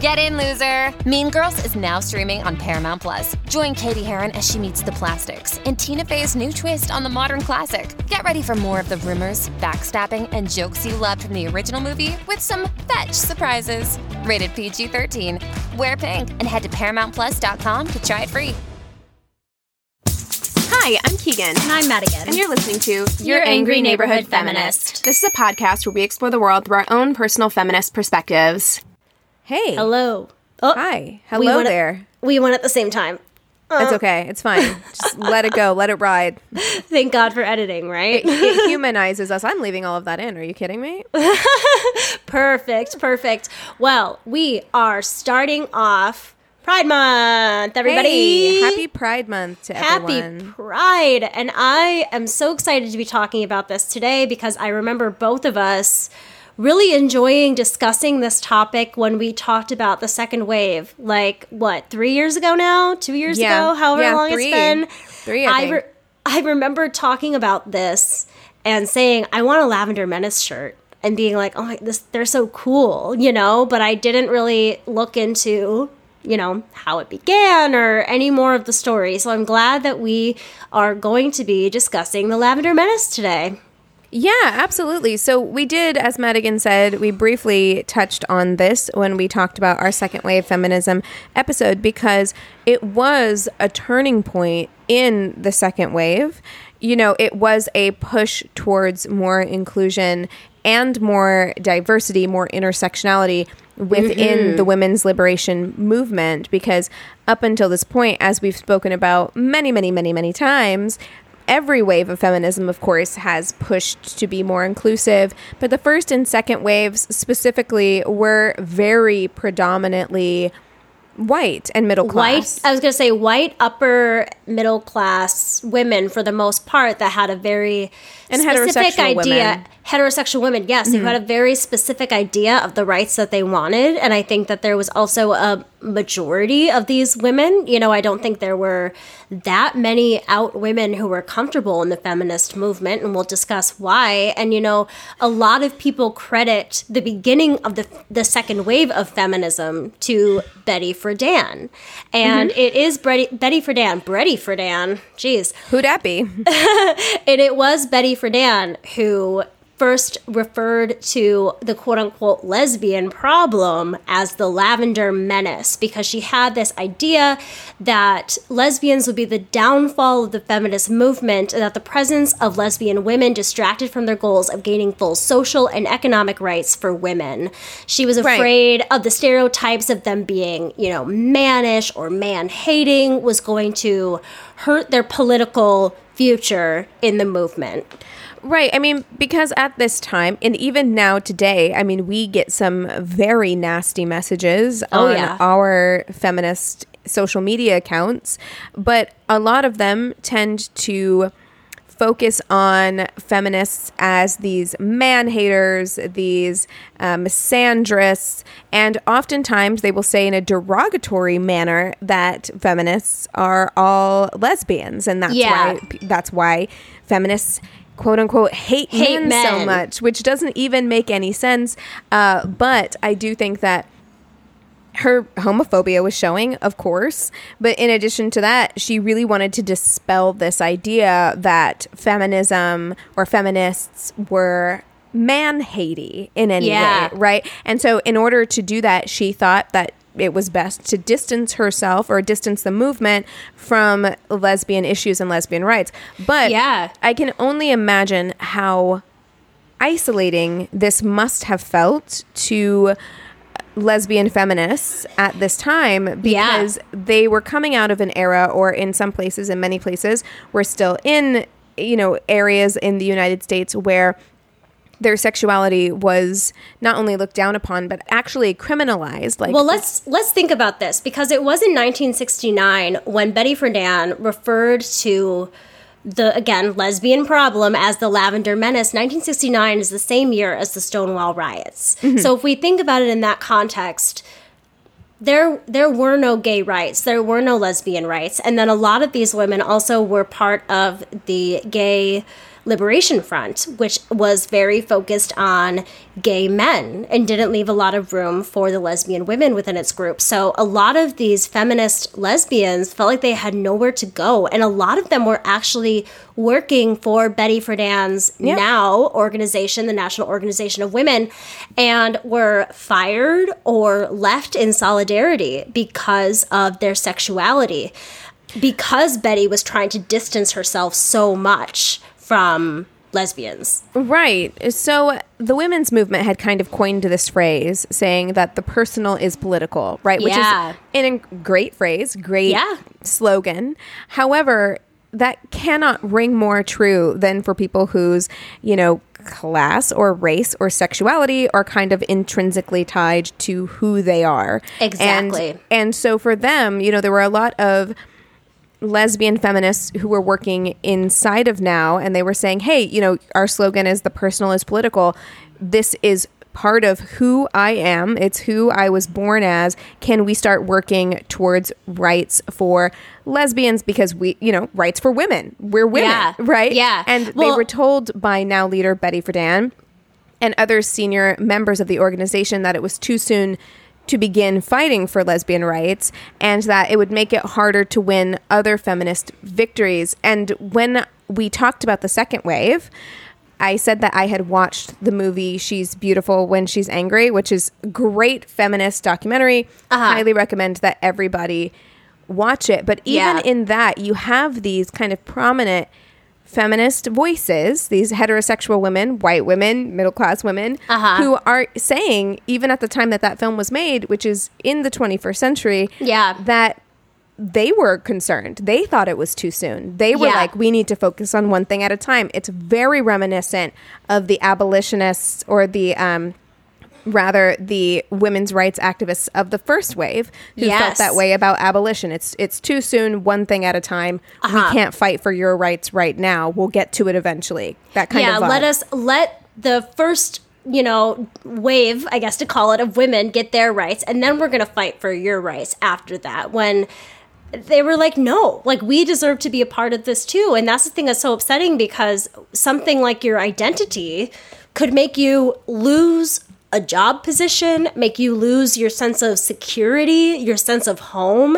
Get in, loser! Mean Girls is now streaming on Paramount Plus. Join Cady Heron as she meets the plastics in Tina Fey's new twist on the modern classic. Get ready for more of the rumors, backstabbing, and jokes you loved from the original movie with some fetch surprises. Rated PG 13. Wear pink and head to ParamountPlus.com to try it free. Hi, I'm Keegan. And I'm Madigan. And you're listening to Your Angry Neighborhood Feminist. This is a podcast where we explore the world through our own personal feminist perspectives. Hey. Hello. Oh, Hi. we Hello at- there. we went at the same time. Uh. It's okay. It's fine. Just let it go. Let it ride. Thank God for editing, right? It humanizes us. I'm leaving all of that in. Are you kidding me? perfect, perfect. Well, we are starting off Pride Month, everybody. Hey, happy Pride Month to everyone. Happy everyone. Pride. And I am so excited to be talking about this today because I remember both of us really enjoying discussing this topic when we talked about the second wave, like what, three years ago now? Two years Yeah. ago? However Yeah, long three. it's been. Three, I think. re- I remember talking about this and saying, I want a Lavender Menace shirt. And being like, oh, my, this they're so cool, you know. But I didn't really look into you know, how it began or any more of the story. So I'm glad that we are going to be discussing the Lavender Menace today. Yeah, absolutely. So we did, as Madigan said, we briefly touched on this when we talked about our second wave feminism episode because it was a turning point in the second wave. You know, it was a push towards more inclusion and more diversity, more intersectionality within mm-hmm. the women's liberation movement because up until this point as we've spoken about many many many many times every wave of feminism, of course, has pushed to be more inclusive, but the first and second waves specifically were very predominantly white and middle class. White, I was going to say white upper middle class women for the most part that had a very And specific heterosexual idea. women. Mm-hmm. Heterosexual women, yes, who had a very specific idea of the rights that they wanted. And I think that there was also a majority of these women. You know, I don't think there were that many out women who were comfortable in the feminist movement, and we'll discuss why. And you know, a lot of people credit the beginning of the the second wave of feminism to Betty Friedan, and Mm-hmm. it is Betty, Betty Friedan, Betty Friedan, jeez, Who'd that be? and it was Betty Friedan who first referred to the quote unquote lesbian problem as the lavender menace because she had this idea that lesbians would be the downfall of the feminist movement and that the presence of lesbian women distracted from their goals of gaining full social and economic rights for women. She was Right. afraid of the stereotypes of them being, you know, mannish or man hating was going to hurt their political future in the movement. Right. I mean, because at this time, and even now today, I mean, we get some very nasty messages Oh, on yeah. our feminist social media accounts, but a lot of them tend to focus on feminists as these man haters, these um, misandrists, and oftentimes they will say in a derogatory manner that feminists are all lesbians, and that's Yeah. why that's why feminists quote unquote hate, Hate men, so much, which doesn't even make any sense. Uh, but I do think that her homophobia was showing, of course. But in addition to that, she really wanted to dispel this idea that feminism or feminists were man hatey in any Yeah. way, right? And so, in order to do that, she thought that it was best to distance herself or distance the movement from lesbian issues and lesbian rights. But Yeah. I can only imagine how isolating this must have felt to lesbian feminists at this time Yeah. because they were coming out of an era or in some places in many places we're still in you know areas in the United States where their sexuality was not only looked down upon but actually criminalized like Well, let's let's think about this because it was in 1969 when Betty Friedan referred to the again lesbian problem as the Lavender Menace. 1969 is the same year as the Stonewall riots. Mm-hmm. So if we think about it in that context, there there were no gay rights, there were no lesbian rights, and then a lot of these women also were part of the gay liberation front, which was very focused on gay men and didn't leave a lot of room for the lesbian women within its group. So a lot of these feminist lesbians felt like they had nowhere to go, and a lot of them were actually working for Betty Friedan's now organization, the National Organization of Women, and were fired or left in solidarity because of their sexuality. Because Betty was trying to distance herself so much from lesbians. Right. So the women's movement had kind of coined this phrase saying that the personal is political, right? Which Yeah. is in a great phrase, great Yeah. slogan. However, that cannot ring more true than for people whose, you know, class or race or sexuality are kind of intrinsically tied to who they are. Exactly. And, and so for them, you know, there were a lot of lesbian feminists who were working inside of now and they were saying hey you know our slogan is the personal is political. This is part of who i am. It's who i was born as. Can we start working towards rights for lesbians? Because we you know rights for women. We're women Yeah. right? Yeah. and they were told by now leader betty friedan and other senior members of the organization that it was too soon to begin fighting for lesbian rights and that it would make it harder to win other feminist victories. And when we talked about the second wave, I said that I had watched the movie She's Beautiful When She's Angry, which is a great feminist documentary. Uh-huh. Highly recommend that everybody watch it. But even Yeah. in that, you have these kind of prominent feminist voices, these heterosexual women, white women, middle class women, Uh-huh. who are saying, even at the time that that film was made, which is in the 21st century, Yeah. that they were concerned. They thought it was too soon. They were Yeah. like, we need to focus on one thing at a time. It's very reminiscent of the abolitionists or the, um, rather the women's rights activists of the first wave who felt that way about abolition. It's it's too soon, one thing at a time. Uh-huh. We can't fight for your rights right now. We'll get to it eventually. That kind yeah, of vibe. let us let the first you know wave i guess to call it of women get their rights and then we're gonna fight for your rights after that when they were like no like we deserve to be a part of this too and that's the thing that's so upsetting because something like your identity could make you lose a job position, make you lose your sense of security, your sense of home.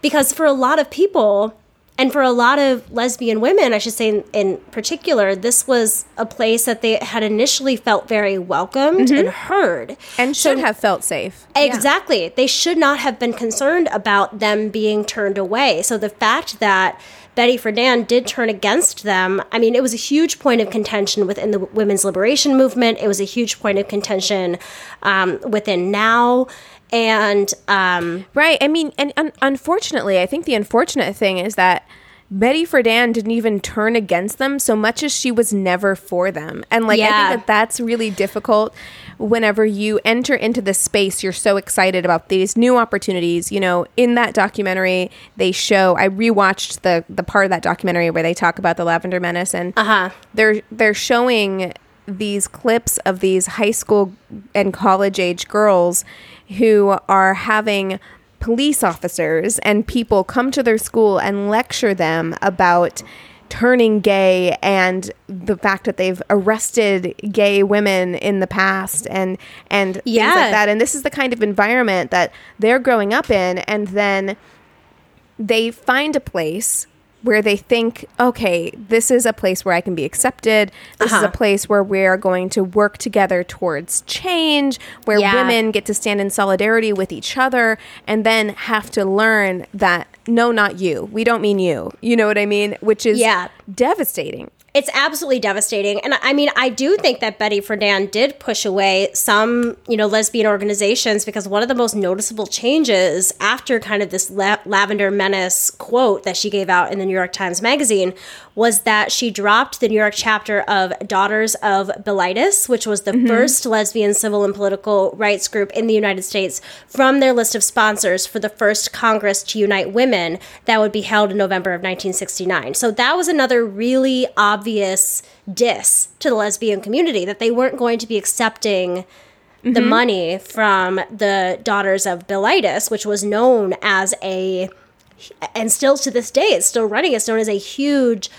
Because for a lot of people, and for a lot of lesbian women, I should say in, in particular, this was a place that they had initially felt very welcomed mm-hmm. and heard. and should have felt safe. Exactly. They should not have been concerned about them being turned away. So the fact that Betty Friedan did turn against them, I mean, it was a huge point of contention within the women's liberation movement. It was a huge point of contention um, within now. And um, Right. I mean, and un- unfortunately, I think the unfortunate thing is that Betty Friedan didn't even turn against them so much as she was never for them. And like, I think that that's really difficult whenever you enter into this space, you're so excited about these new opportunities. You know, in that documentary, they show, I rewatched the, the part of that documentary where they talk about the Lavender Menace and Uh-huh. they're, they're showing these clips of these high school and college age girls who are having police officers and people come to their school and lecture them about turning gay and the fact that they've arrested gay women in the past and and things Yeah. like that and this is the kind of environment that they're growing up in and then they find a place where they think, okay, this is a place where I can be accepted. This is a uh-huh. place where we're going to work together towards change, where Yeah. women get to stand in solidarity with each other and then have to learn that, no, not you. We don't mean you. You know what I mean? Which is Yeah. devastating. It's absolutely devastating. And I mean, I do think that Betty Friedan did push away some, you know, lesbian organizations because one of the most noticeable changes after kind of this La- Lavender Menace quote that she gave out in the New York Times Magazine was that she dropped the New York chapter of Daughters of Bilitis, which was the mm-hmm. first lesbian civil and political rights group in the United States, from their list of sponsors for the first Congress to Unite Women that would be held in November of 1969. So that was another really obvious diss to the lesbian community that they weren't going to be accepting the mm-hmm. money from the Daughters of Bilitis, which was known as a and still to this day it's still running it's known as a huge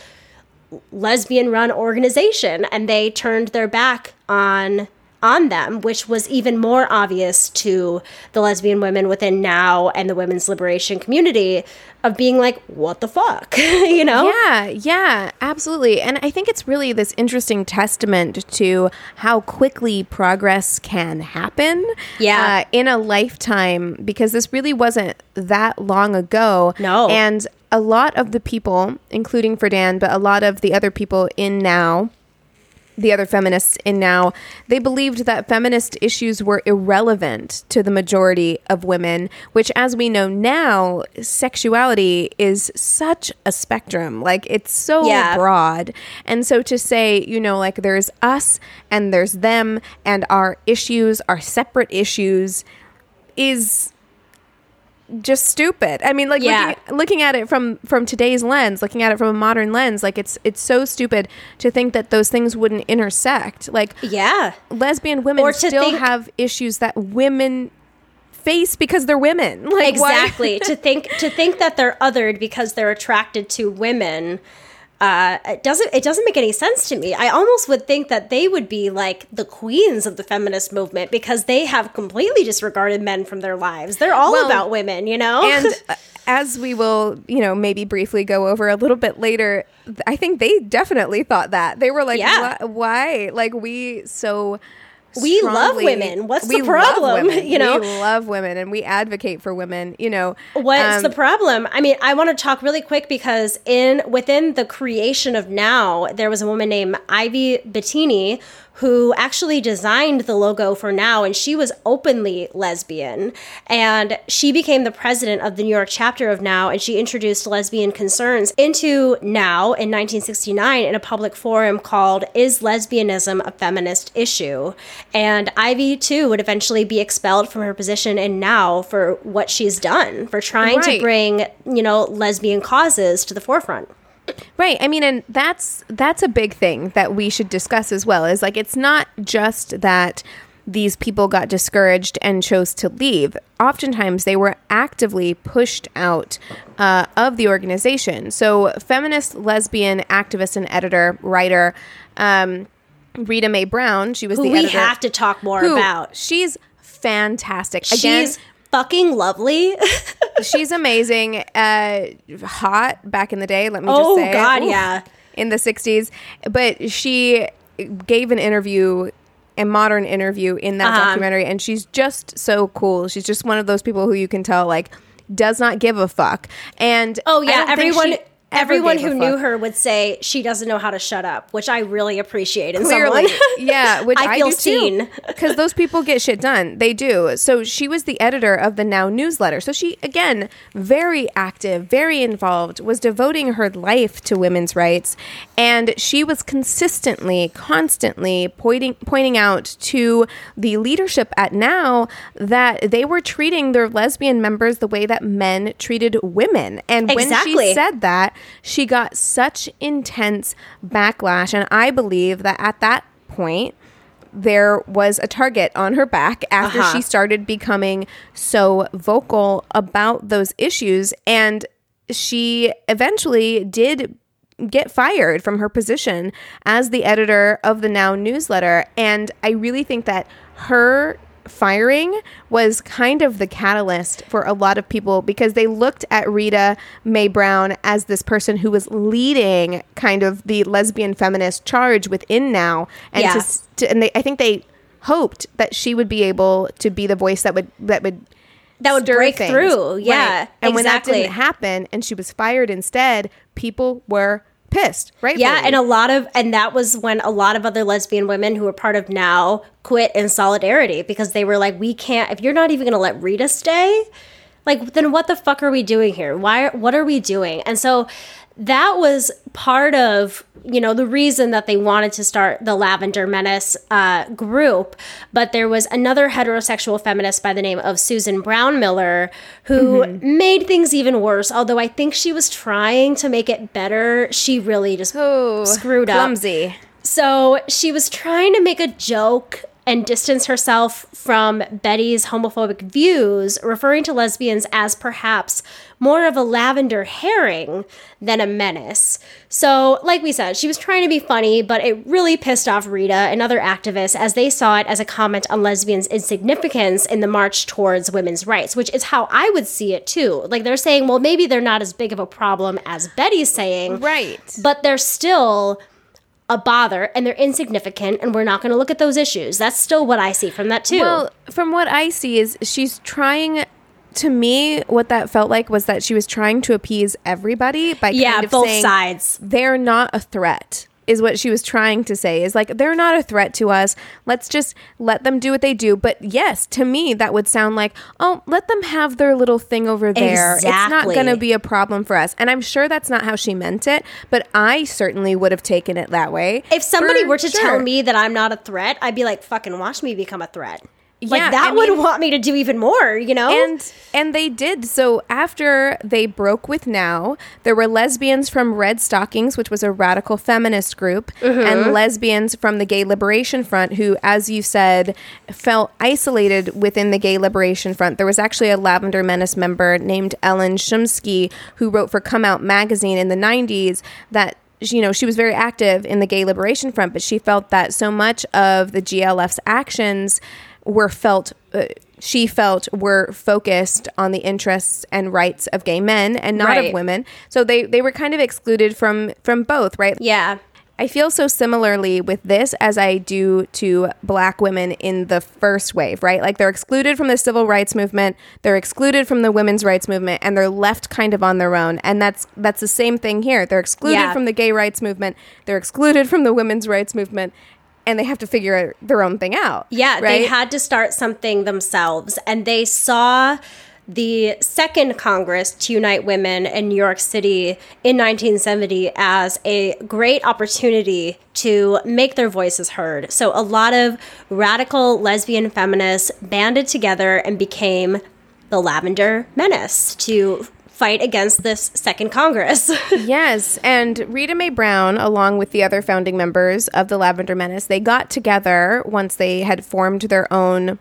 lesbian run organization and they turned their back on on them which was even more obvious to the lesbian women within now and the women's liberation community of being like what the fuck you know Yeah, yeah, absolutely. And I think it's really this interesting testament to how quickly progress can happen. Yeah. Uh, in a lifetime, because this really wasn't that long ago. No. And a lot of the people, including Friedan, but a lot of the other people in now, the other feminists in now, they believed that feminist issues were irrelevant to the majority of women, which, as we know now, sexuality is such a spectrum. Like, it's so Yeah. broad. And so to say, you know, like there's us and there's them and our issues, our separate issues, is just stupid. I mean, like Yeah. looking, looking at it from from today's lens, looking at it from a modern lens, like it's it's so stupid to think that those things wouldn't intersect. Like yeah lesbian women Or still think- have issues that women face because they're women. Like exactly to think to think that they're othered because they're attracted to women uh, it doesn't it doesn't make any sense to me. I almost would think that they would be like the queens of the feminist movement because they have completely disregarded men from their lives. They're all Well, about women, you know. and uh, as we will, you know, maybe briefly go over a little bit later, I think they definitely thought that. They were like, Yeah. "Why- why? Like, we so. We love women. What's the problem? You know? we love women and we advocate for women. You know, What's Um, the problem? I mean, I want to talk really quick because in within the creation of Now, there was a woman named Ivy Bottini who actually designed the logo for Now, and she was openly lesbian. And she became the president of the New York chapter of Now, and she introduced lesbian concerns into Now in 1969 in a public forum called "Is Lesbianism a Feminist Issue?" And Ivy too would eventually be expelled from her position in Now for what she's done for trying to bring you know lesbian causes to the forefront. Right. I mean, and that's that's a big thing that we should discuss as well. Is like it's not just that these people got discouraged and chose to leave. Oftentimes, they were actively pushed out uh, of the organization. So, feminist, lesbian activist and editor, writer. Um, Rita Mae Brown, she was Who the we editor. have to talk more who- about. She's fantastic. Again, She's fucking lovely. she's amazing. Uh, hot back in the day. Let me Oh, just say. Oh, God, yeah. In the '60s, but she gave an interview, a modern interview in that Uh-huh. documentary, and she's just so cool. She's just one of those people who you can tell like does not give a fuck. And Oh yeah, everyone she everyone who knew her would say she doesn't know how to shut up, which I really appreciate in Clearly, someone. yeah, which I, I feel do seen. because those people get shit done. They do. So she was the editor of the Now newsletter. So she again very active, very involved, was devoting her life to women's rights, and she was consistently, constantly pointing pointing out to the leadership at Now that they were treating their lesbian members the way that men treated women. And when she said that, she got such intense backlash. And I believe that at that point, there was a target on her back after Uh-huh. she started becoming so vocal about those issues. And she eventually did get fired from her position as the editor of the Now newsletter. And I really think that her firing was kind of the catalyst for a lot of people because they looked at Rita Mae Brown as this person who was leading kind of the lesbian feminist charge within Now. And Yeah. to, to and they I think they hoped that she would be able to be the voice that would that would That would break things. through. Yeah, Right. And when that didn't happen and she was fired instead, people were pissed, right? Yeah, and a lot of and that was when a lot of other lesbian women who were part of Now quit in solidarity because they were like, we can't. If you're not even going to let Rita stay, like then what the fuck are we doing here? Why? What are we doing? And so that was part of you know the reason that they wanted to start the Lavender Menace uh, group. But there was another heterosexual feminist by the name of Susan Brownmiller who Mm-hmm. made things even worse. Although I think she was trying to make it better, she really just Oh, screwed up. clumsy. So she was trying to make a joke and distance herself from Betty's homophobic views, referring to lesbians as perhaps more of a lavender herring than a menace. So, like we said, she was trying to be funny, but it really pissed off Rita and other activists as they saw it as a comment on lesbians' insignificance in the march towards women's rights, which is how I would see it too. Like they're saying, well, maybe they're not as big of a problem as Betty's saying, Right. but they're still a bother and they're insignificant and we're not going to look at those issues. That's still what I see from that too. Well, from what I see is she's trying to me what that felt like was that she was trying to appease everybody by yeah, kind of both saying sides. they're not a threat is what she was trying to say is like they're not a threat to us. Let's just let them do what they do. But yes to me that would sound like oh let them have their little thing over there. It's not going to be a problem for us. And i'm sure that's not how she meant it but i certainly would have taken it that way. If somebody were to sure. tell me that I'm not a threat, I'd be like, fucking watch me become a threat. Like Yeah, that I would mean- want me to do even more, you know? and and they did so after they broke with now there were lesbians from Redstockings which was a radical feminist group Mm-hmm. and lesbians from the gay liberation front who as you said felt isolated within the gay liberation front there was actually a lavender menace member named ellen shumsky who wrote for come out magazine in the 90s that you know, she was very active in the gay liberation front, but she felt that so much of the GLF's actions were felt, uh, she felt were focused on the interests and rights of gay men and not Right. of women. So they, they were kind of excluded from from both, right? yeah. I feel so similarly with this as I do to black women in the first wave, right? Like they're excluded from the civil rights movement, they're excluded from the women's rights movement, and they're left kind of on their own. And that's that's the same thing here. They're excluded Yeah. from the gay rights movement, they're excluded from the women's rights movement, and they have to figure their own thing out. Yeah, right? they had to start something themselves. And they saw the second Congress to unite women in New York City in 1970 as a great opportunity to make their voices heard. So a lot of radical lesbian feminists banded together and became the Lavender Menace to fight against this second Congress. Yes, and Rita Mae Brown, along with the other founding members of the Lavender Menace, they got together once they had formed their own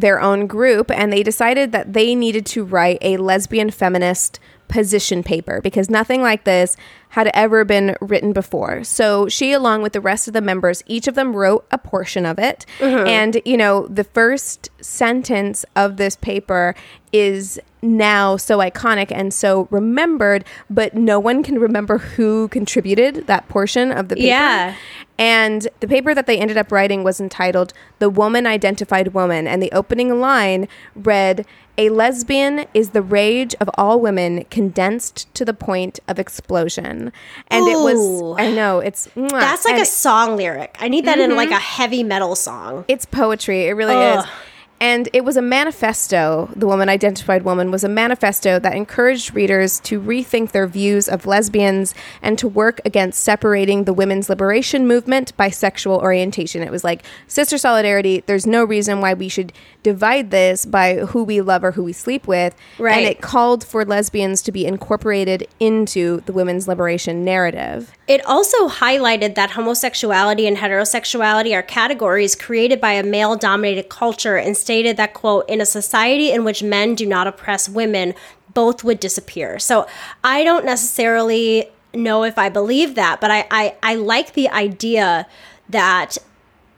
their own group, and they decided that they needed to write a lesbian feminist position paper because nothing like this had ever been written before. So she, along with the rest of the members, each of them wrote a portion of it. Mm-hmm. And, you know, the first sentence of this paper is now so iconic and so remembered, but no one can remember who contributed that portion of the paper. Yeah. And the paper that they ended up writing was entitled The Woman Identified Woman. And the opening line read, A lesbian is the rage of all women condensed to the point of explosion. And it was, I know, it's, mwah. That's like And a song lyric. I need that in like mm-hmm. a heavy metal song. it's poetry. It really Ugh. is. And it was a manifesto. The Woman Identified Woman was a manifesto that encouraged readers to rethink their views of lesbians and to work against separating the women's liberation movement by sexual orientation. It was like sister solidarity. There's no reason why we should divide this by who we love or who we sleep with. Right. And it called for lesbians to be incorporated into the women's liberation narrative. It also highlighted that homosexuality and heterosexuality are categories created by a male dominated culture and stated that, quote, in a society in which men do not oppress women, both would disappear. So I don't necessarily know if I believe that, but I, I, I like the idea that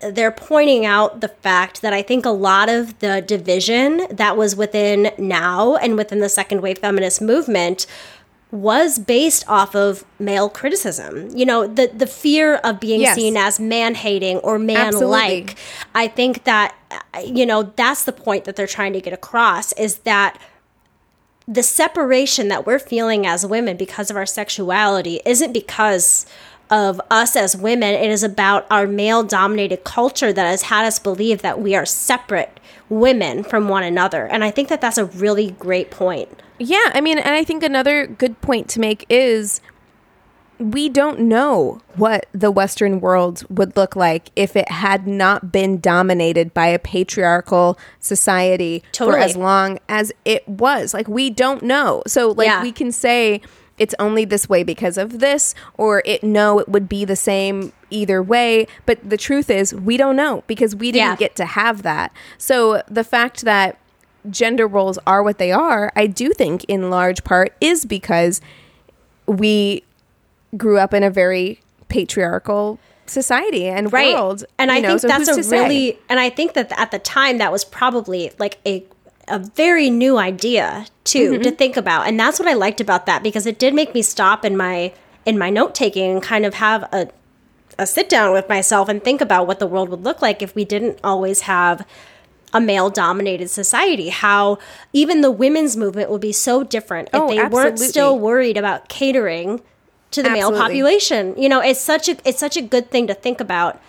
they're pointing out the fact that I think a lot of the division that was within now and within the second wave feminist movement was based off of male criticism. You know, the the fear of being Yes. seen as man hating or man like. I think that you know, that's the point that they're trying to get across is that the separation that we're feeling as women because of our sexuality isn't because of us as women. It is about our male dominated culture that has had us believe that we are separate women from one another. And I think that that's a really great point. Yeah, I mean, and I think another good point to make is we don't know what the Western world would look like if it had not been dominated by a patriarchal society for as long as it was. Like, we don't know. So, like, Yeah. we can say it's only this way because of this, or it no, it would be the same either way. But the truth is, we don't know because we didn't Yeah. get to have that. So, the fact that gender roles are what they are, I do think in large part is because we grew up in a very patriarchal society and world. And I know, think so that's a to say? really and I think that at the time that was probably like a a very new idea too Mm-hmm. to think about. And that's what I liked about that because it did make me stop in my in my note taking and kind of have a a sit down with myself and think about what the world would look like if we didn't always have a male dominated society how even the women's movement would be so different if Oh, they weren't still worried about catering to the male population you know it's such a it's such a good thing to think about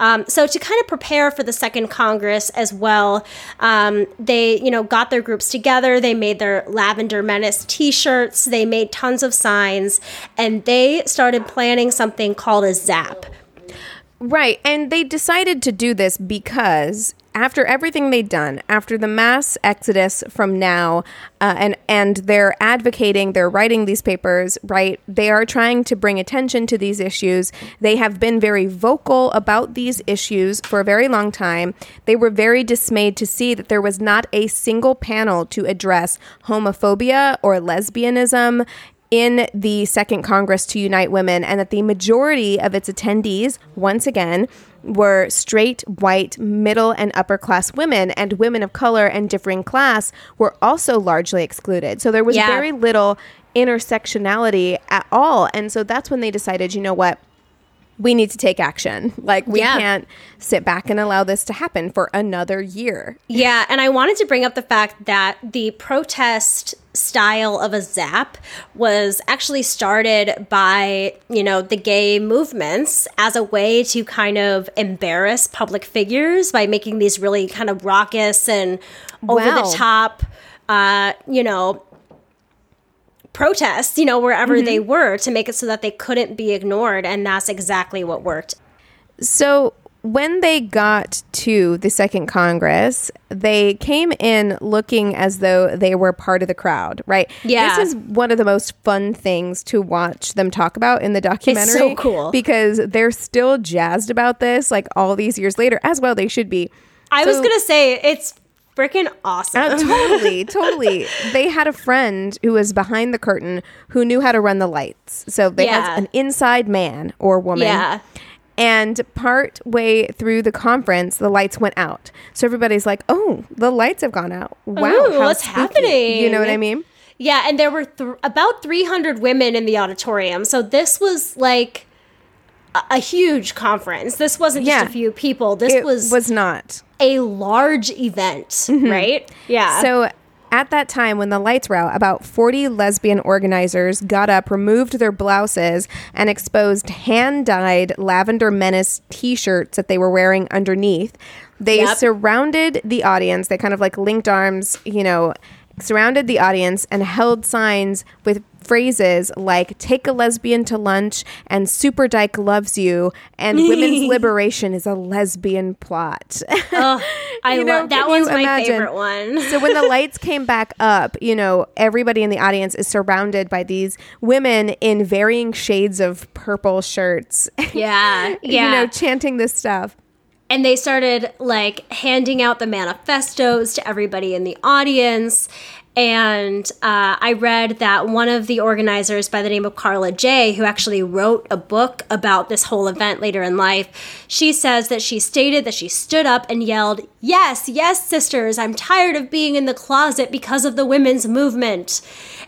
um, so to kind of prepare for the second congress as well um, they you know got their groups together. They made their lavender menace t-shirts. They made tons of signs. And they started planning something called a zap. Right. And they decided to do this because after everything they'd done, after the mass exodus from now, uh, and and they're advocating, they're writing these papers, right? They are trying to bring attention to these issues. They have been very vocal about these issues for a very long time. They were very dismayed to see that there was not a single panel to address homophobia or lesbianism in the Second Congress to Unite Women, and that the majority of its attendees, once again, were straight, white, middle, and upper class women, and women of color and differing class were also largely excluded. So there was Yeah. very little intersectionality at all. And so that's when they decided, you know what? We need to take action. Like, we Yeah. can't sit back and allow this to happen for another year. Yeah, and I wanted to bring up the fact that the protest style of a zap was actually started by, you know, the gay movements as a way to kind of embarrass public figures by making these really kind of raucous and over Wow. the top uh, you know, protests, you know, wherever mm-hmm. they were to make it so that they couldn't be ignored and that's exactly what worked. So when they got to the second Congress, they came in looking as though they were part of the crowd, right? Yeah. This is one of the most fun things to watch them talk about in the documentary. so cool. Because they're still jazzed about this, like all these years later, as well they should be. I was going to say it's freaking awesome. Uh, totally, totally. They had a friend who was behind the curtain who knew how to run the lights. So they Yeah. had an inside man or woman. Yeah. And part way through the conference, the lights went out. So everybody's like, "Oh, the lights have gone out! Wow, Ooh, what's spooky." happening? You know what I mean? Yeah, and there were th- about 300 women in the auditorium. So this was like a, huge conference. This wasn't just a few people. This It was, was not. a large event, mm-hmm. right? Yeah. So at that time, when the lights were out, about 40 lesbian organizers got up, removed their blouses, and exposed hand dyed Lavender Menace t shirts that they were wearing underneath. They Yep. surrounded the audience. They kind of like linked arms, you know, surrounded the audience and held signs with phrases like take a lesbian to lunch and super dyke loves you and women's liberation is a lesbian plot I you know, love that one's my imagine? favorite one. so when the lights came back up, you know, everybody in the audience is surrounded by these women in varying shades of purple shirts. yeah. Yeah. you know, chanting this stuff. And they started like handing out the manifestos to everybody in the audience And uh, I read that one of the organizers by the name of Karla Jay, who actually wrote a book about this whole event later in life, she says that she stated that she stood up and yelled, Yes, yes, sisters, I'm tired of being in the closet because of the women's movement.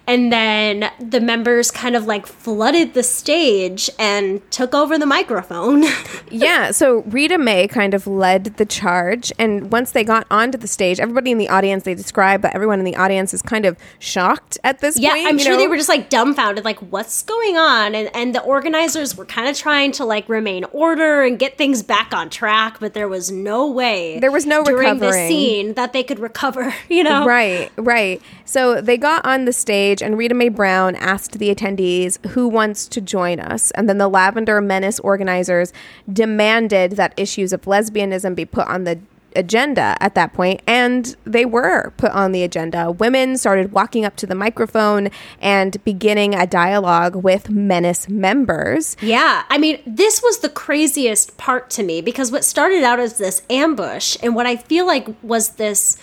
And then the members kind of like flooded the stage and took over the microphone. yeah, so Rita Mae kind of led the charge. And once they got onto the stage, everybody in the audience, they describe that everyone in the audience is kind of shocked at this yeah, point. I'm sure know? they were just like dumbfounded, like, what's going on? And, and the organizers were kind of trying to like remain order and get things back on track, but there was no way. There was no during the recovering. scene that they could recover, you know? Right, right. So they got on the stage, and Rita Mae Brown asked the attendees who wants to join us. And then the Lavender Menace organizers demanded that issues of lesbianism be put on the agenda at that point and they were put on the agenda women started walking up to the microphone and beginning a dialogue with menace members Yeah, I mean, this was the craziest part to me because what started out as this ambush and what I feel like was this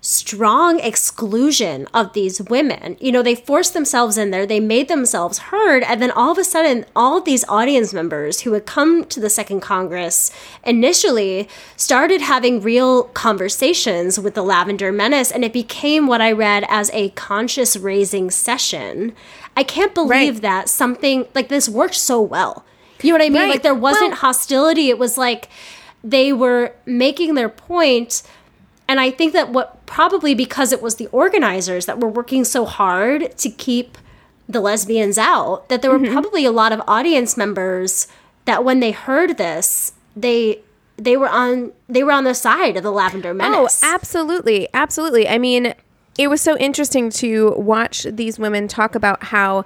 strong exclusion of these women. You know, they forced themselves in there, they made themselves heard, and then all of a sudden, all of these audience members who had come to the Second Congress initially started having real conversations with the Lavender Menace, and it became what I read as a conscious raising session. I can't believe Right. that something like this worked so well. You know what I mean? Right. Like there wasn't Well- hostility. It was like they were making their point and I think that what probably because it was the organizers that were working so hard to keep the lesbians out, that there were probably a lot of audience members that when they heard this, they they were on they were on the side of the Lavender Menace. Oh, absolutely. Absolutely. I mean, it was so interesting to watch these women talk about how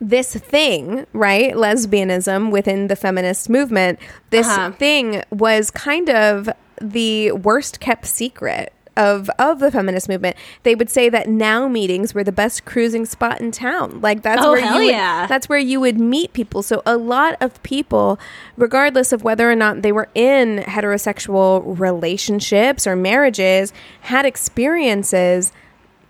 this thing, right, lesbianism within the feminist movement, this Uh-huh. thing was kind of the worst kept secret of of the feminist movement. They would say that now meetings were the best cruising spot in town. Like that's Oh, where you would, yeah. that's where you would meet people. So a lot of people, regardless of whether or not they were in heterosexual relationships or marriages, had experiences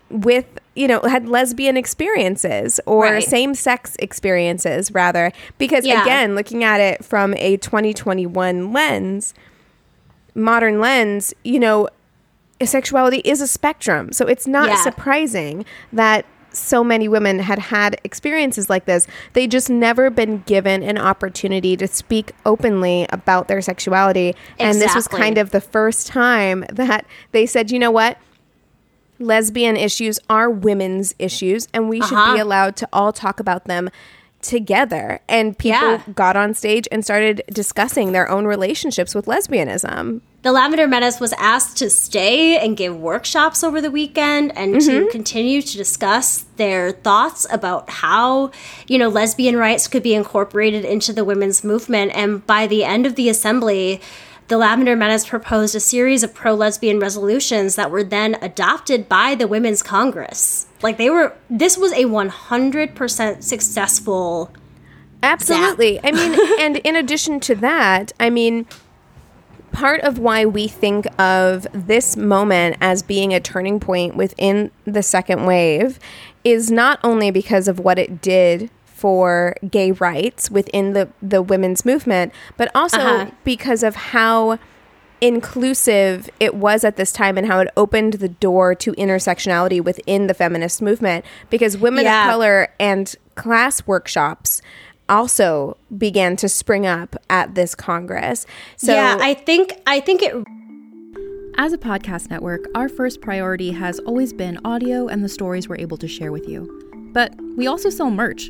with you know had lesbian experiences or Right. same sex experiences rather because Yeah. again looking at it from a 2021 lens modern lens you know sexuality is a spectrum. So it's not Yeah. surprising that so many women had had experiences like this. They just never been given an opportunity to speak openly about their sexuality. And this was kind of the first time that they said you know what? Lesbian issues are women's issues and we should Uh-huh. be allowed to all talk about them together and people Yeah. got on stage and started discussing their own relationships with lesbianism The Lavender Menace was asked to stay and give workshops over the weekend and to mm-hmm. continue to discuss their thoughts about how, you know, lesbian rights could be incorporated into the women's movement. And by the end of the assembly, the Lavender Menace proposed a series of pro lesbian resolutions that were then adopted by the Women's Congress. Like they were, this was a 100% successful. Absolutely. I mean, and in addition to that, I mean, part of why we think of this moment as being a turning point within the second wave is not only because of what it did for gay rights within the, the women's movement, but also Uh-huh. because of how inclusive it was at this time and how it opened the door to intersectionality within the feminist movement because women Yeah. of color and class workshops also began to spring up at this congress so yeah, I think I think it As a podcast network, our first priority has always been audio and the stories we're able to share with you. But we also sell merch,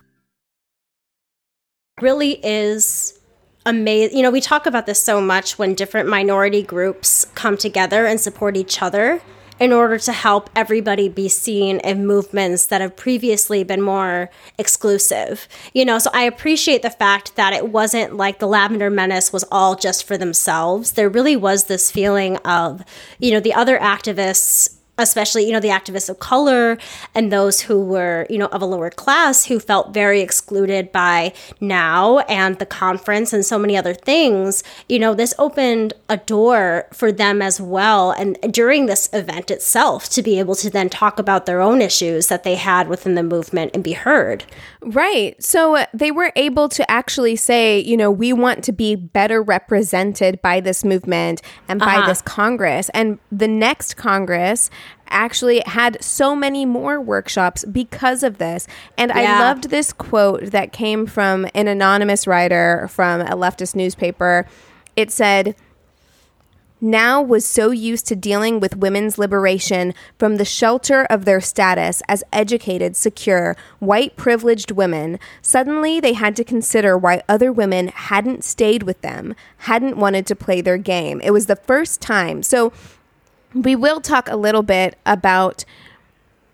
really is amazing. You know, we talk about this so much when different minority groups come together and support each other in order to help everybody be seen in movements that have previously been more exclusive. You know, so I appreciate the fact that it wasn't like the Lavender Menace was all just for themselves. There really was this feeling of, you know, the other activists especially you know the activists of color and those who were you know of a lower class who felt very excluded by NOW and the conference and so many other things you know this opened a door for them as well and during this event itself to be able to then talk about their own issues that they had within the movement and be heard Right. So uh, they were able to actually say, you know, we want to be better represented by this movement and by Uh-huh. this Congress. And the next Congress actually had so many more workshops because of this. And I loved this quote that came from an anonymous writer from a leftist newspaper. It said, NOW was so used to dealing with women's liberation from the shelter of their status as educated, secure, white privileged women, suddenly they had to consider why other women hadn't stayed with them, hadn't wanted to play their game. It was the first time. So we will talk a little bit about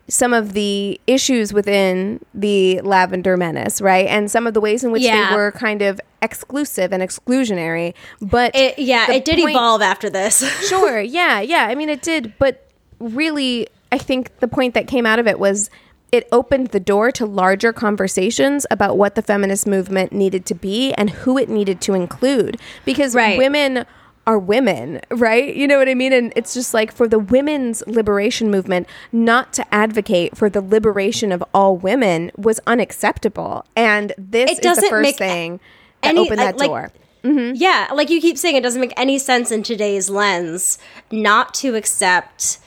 some of the issues within the Lavender Menace, right? And some of the ways in which Yeah. they were kind of exclusive and exclusionary. But it yeah it did point- evolve after this sure yeah yeah i mean it did but really i think the point that came out of it was it opened the door to larger conversations about what the feminist movement needed to be and who it needed to include because Right. women are women right? You know what i mean? And it's just like for the women's liberation movement not to advocate for the liberation of all women was unacceptable. And this It is the doesn't first thing that any- opened that like- door. Mm-hmm. Yeah, like you keep saying, it doesn't make any sense in today's lens not to accept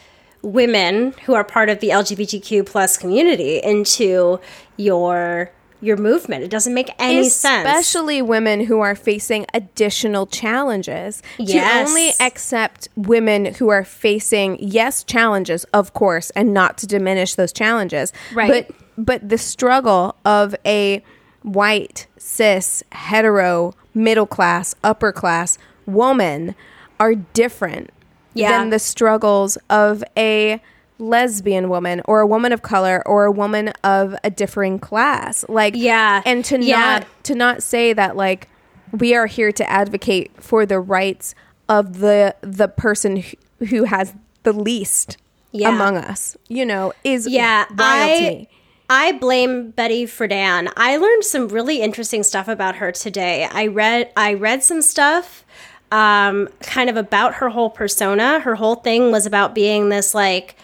women who are part of the LGBTQ plus community into your your movement. It doesn't make any sense. especially women who are facing additional challenges. Yes. To only accept women who are facing yes challenges, of course, and not to diminish those challenges. Right. But but the struggle of a white cis hetero middle class upper class woman are different Yeah. than the struggles of a lesbian woman or a woman of color or a woman of a differing class like Yeah. and to Yeah. not to not say that like we are here to advocate for the rights of the the person who, who has the least Yeah. among us you know is yeah, wild to I me I blame Betty Friedan. I learned some really interesting stuff about her today. I read I read some stuff um, kind of about her whole persona. Her whole thing was about being this like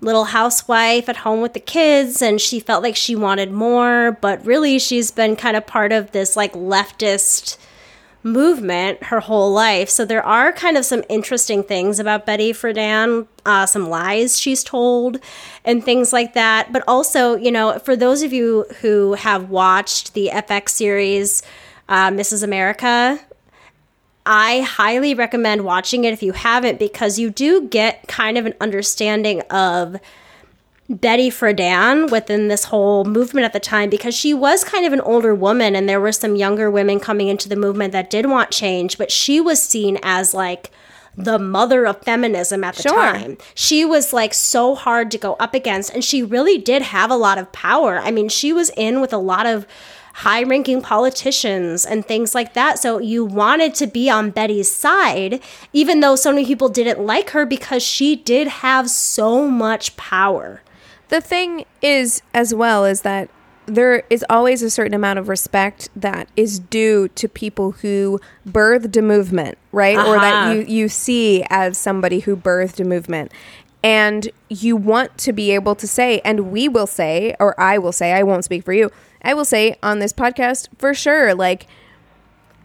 little housewife at home with the kids, and she felt like she wanted more, but really she's been kind of part of this like leftist movement her whole life. So there are kind of some interesting things about Betty Friedan, uh, some lies she's told, and things like that. But also, you know, for those of you who have watched the FX series uh, Mrs. America, I highly recommend watching it if you haven't because you do get kind of an understanding of Betty Friedan within this whole movement at the time because she was kind of an older woman and there were some younger women coming into the movement that did want change, but she was seen as like the mother of feminism at the Sure. time. She was like so hard to go up against and she really did have a lot of power. I mean, she was in with a lot of high ranking politicians and things like that. So you wanted to be on Betty's side, even though so many people didn't like her because she did have so much power. The thing is, as well, is that there is always a certain amount of respect that is due to people who birthed a movement, right? Or that Uh-huh. you, you see as somebody who birthed a movement. And you want to be able to say, and we will say, or I will say, I won't speak for you, I will say on this podcast for sure, like,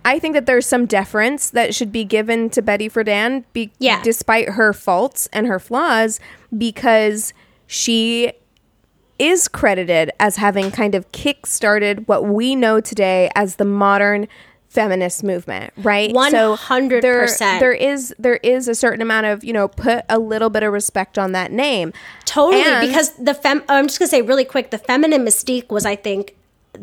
I think that there's some deference that should be given to Betty Friedan, be- Yeah. despite her faults and her flaws, because she is credited as having kind of kick-started what we know today as the modern feminist movement, right? So 100%. there, there is there is a certain amount of you know put a little bit of respect on that name. Totally, And- because the fem. I'm just gonna say really quick. The feminine mystique was, I think,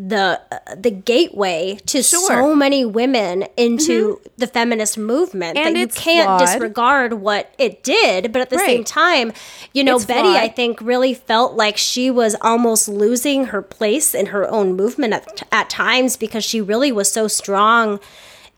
the uh, the gateway to so Sure. Mm-hmm. many women into the feminist movement And that you can't flawed. disregard what it did. But at the same time, you know, It's Betty, flawed. I think, really felt like she was almost losing her place in her own movement at, at times because she really was so strong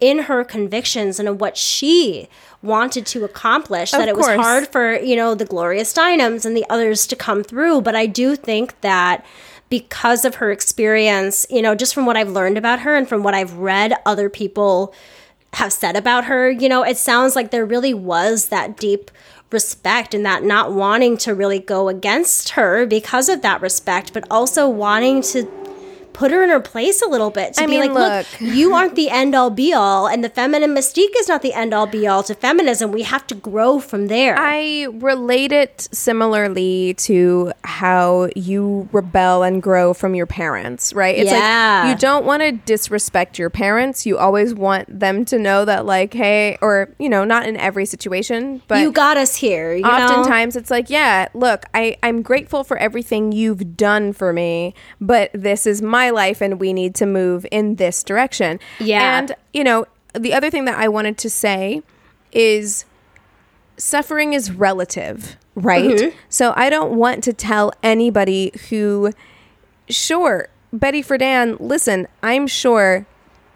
in her convictions and in what she wanted to accomplish that Of it was hard for you know the Gloria Steinems and the others to come through. But I do think that because of her experience, you know, just from what I've learned about her and from what I've read other people have said about her, you know, it sounds like there really was that deep respect and that not wanting to really go against her because of that respect, but also wanting to put her in her place a little bit to I be mean, like, look, look. you aren't the end all be all, and the feminine mystique is not the end all be all to feminism. We have to grow from there. I relate it similarly to how you rebel and grow from your parents, right? It's Yeah. like you don't want to disrespect your parents. You always want them to know that, like, hey, or, you know, not in every situation, but you got us here. You know? oftentimes it's like, yeah, look, I, I'm grateful for everything you've done for me, but this is my life and we need to move in this direction. Yeah. And, you know, the other thing that I wanted to say is suffering is relative, right? Mm-hmm. So I don't want to tell anybody who, sure, Betty Friedan, listen, I'm sure,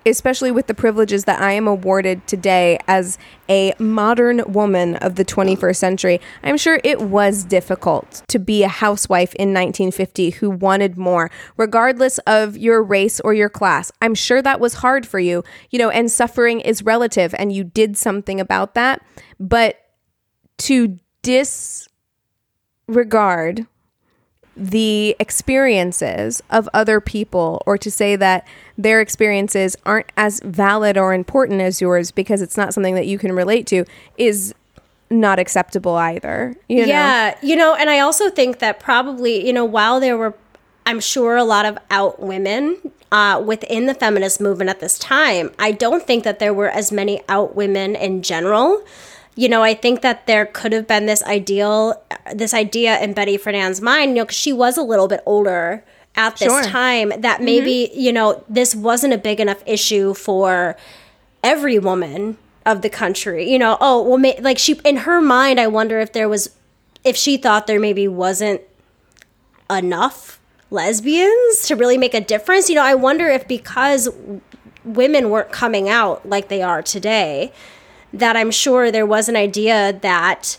especially with the privileges that I am awarded today as a modern woman of the 21st century, I'm sure it was difficult to be a housewife in 1950 who wanted more, regardless of your race or your class. I'm sure that was hard for you, you know, and suffering is relative and you did something about that. But to disregard the experiences of other people or to say that their experiences aren't as valid or important as yours because it's not something that you can relate to is not acceptable either. You know? yeah, you know, and I also think that probably, you know, while there were, I'm sure, a lot of out women uh, within the feminist movement at this time, I don't think that there were as many out women in general. You know, I think that there could have been this ideal, this idea in Betty Friedan's mind, you know, because she was a little bit older at this Sure. time, that mm-hmm. maybe, you know, this wasn't a big enough issue for every woman of the country. You know, oh, well, may, like she, in her mind, I wonder if there was, if she thought there maybe wasn't enough lesbians to really make a difference. You know, I wonder if because women weren't coming out like they are today, that I'm sure there was an idea that